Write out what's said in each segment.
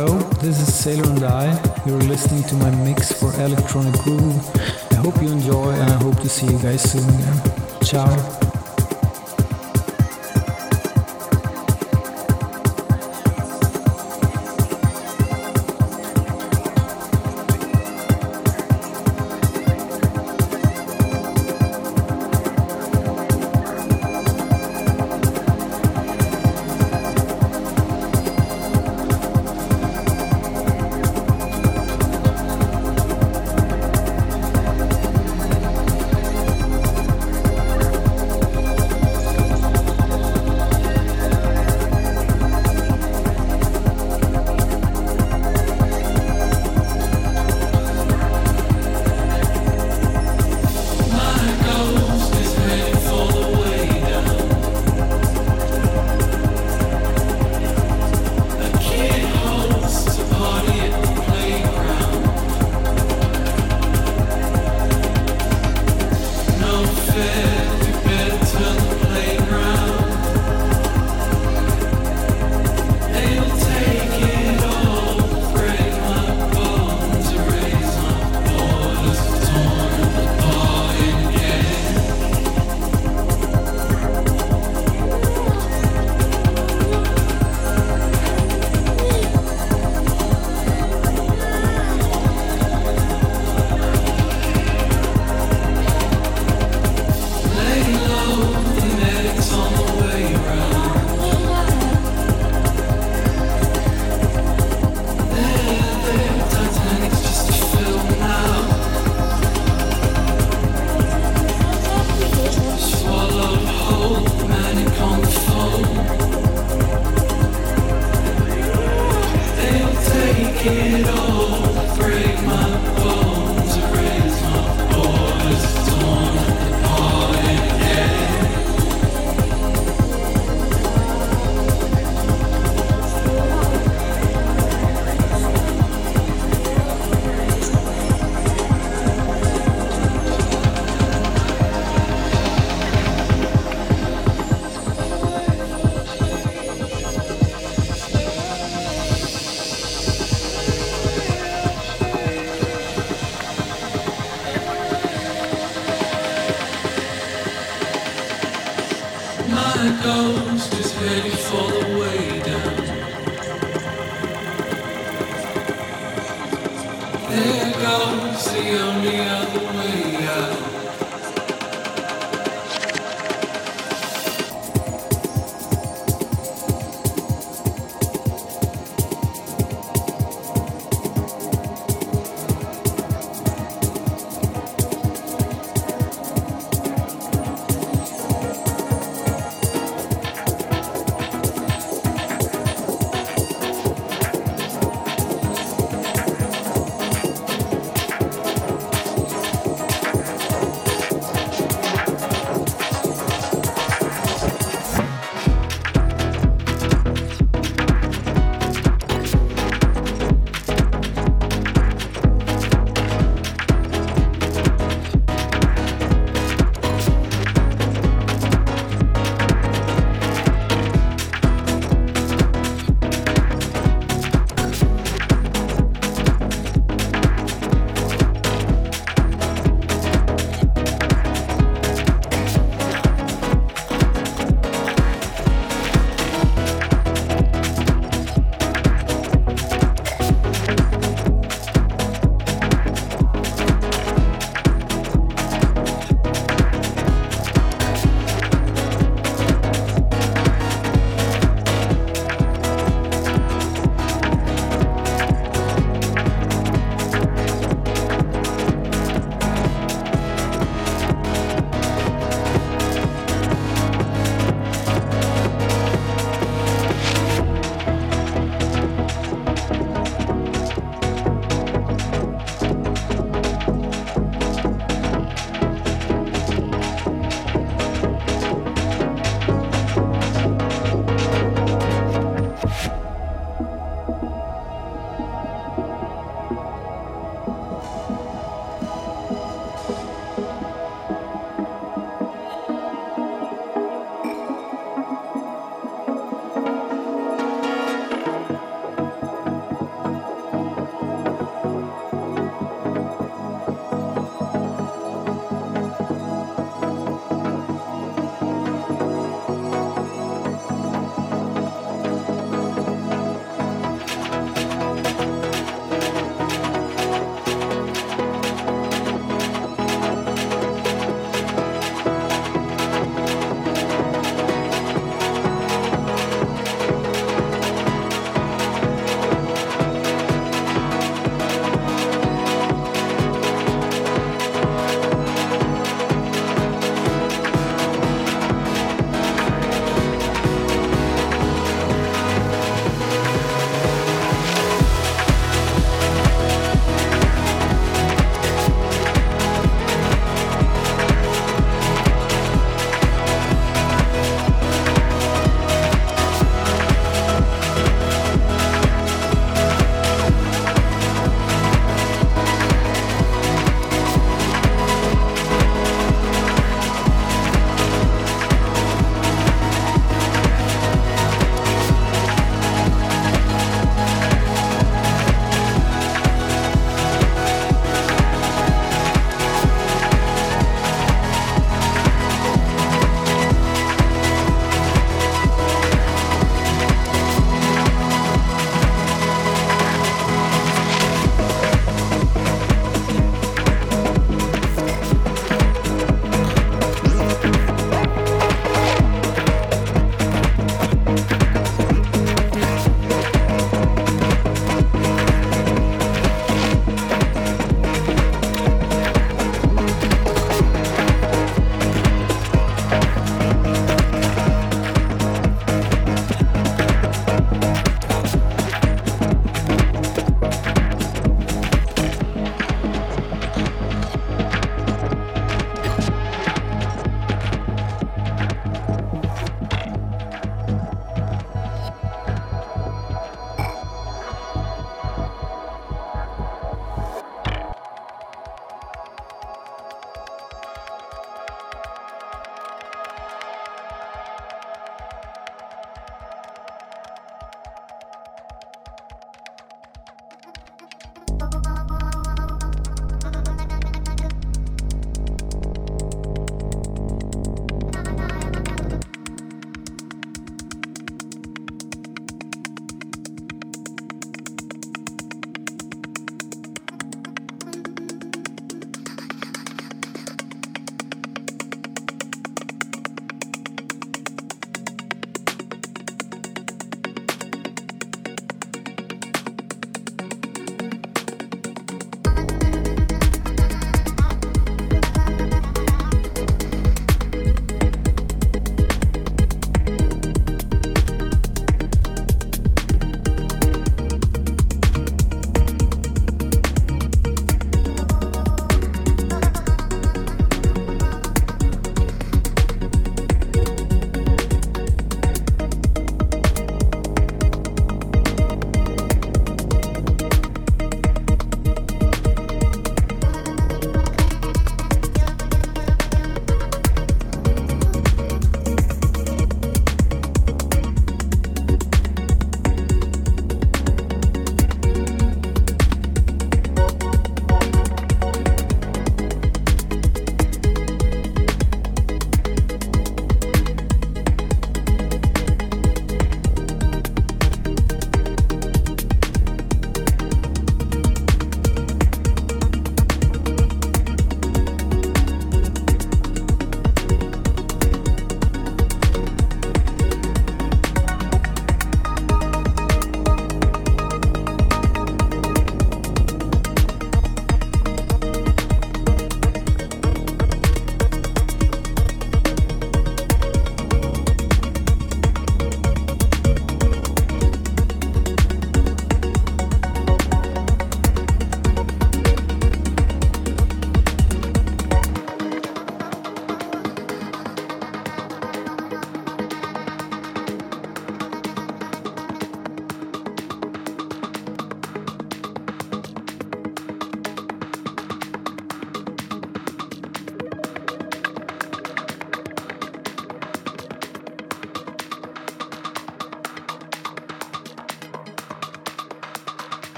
Hello, this is Sailor and I. You're listening to my mix for Electronic Groove. I hope you enjoy and I hope to see you guys soon again. Ciao. There goes the only other.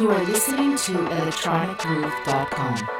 You are listening to electronicgroove.com.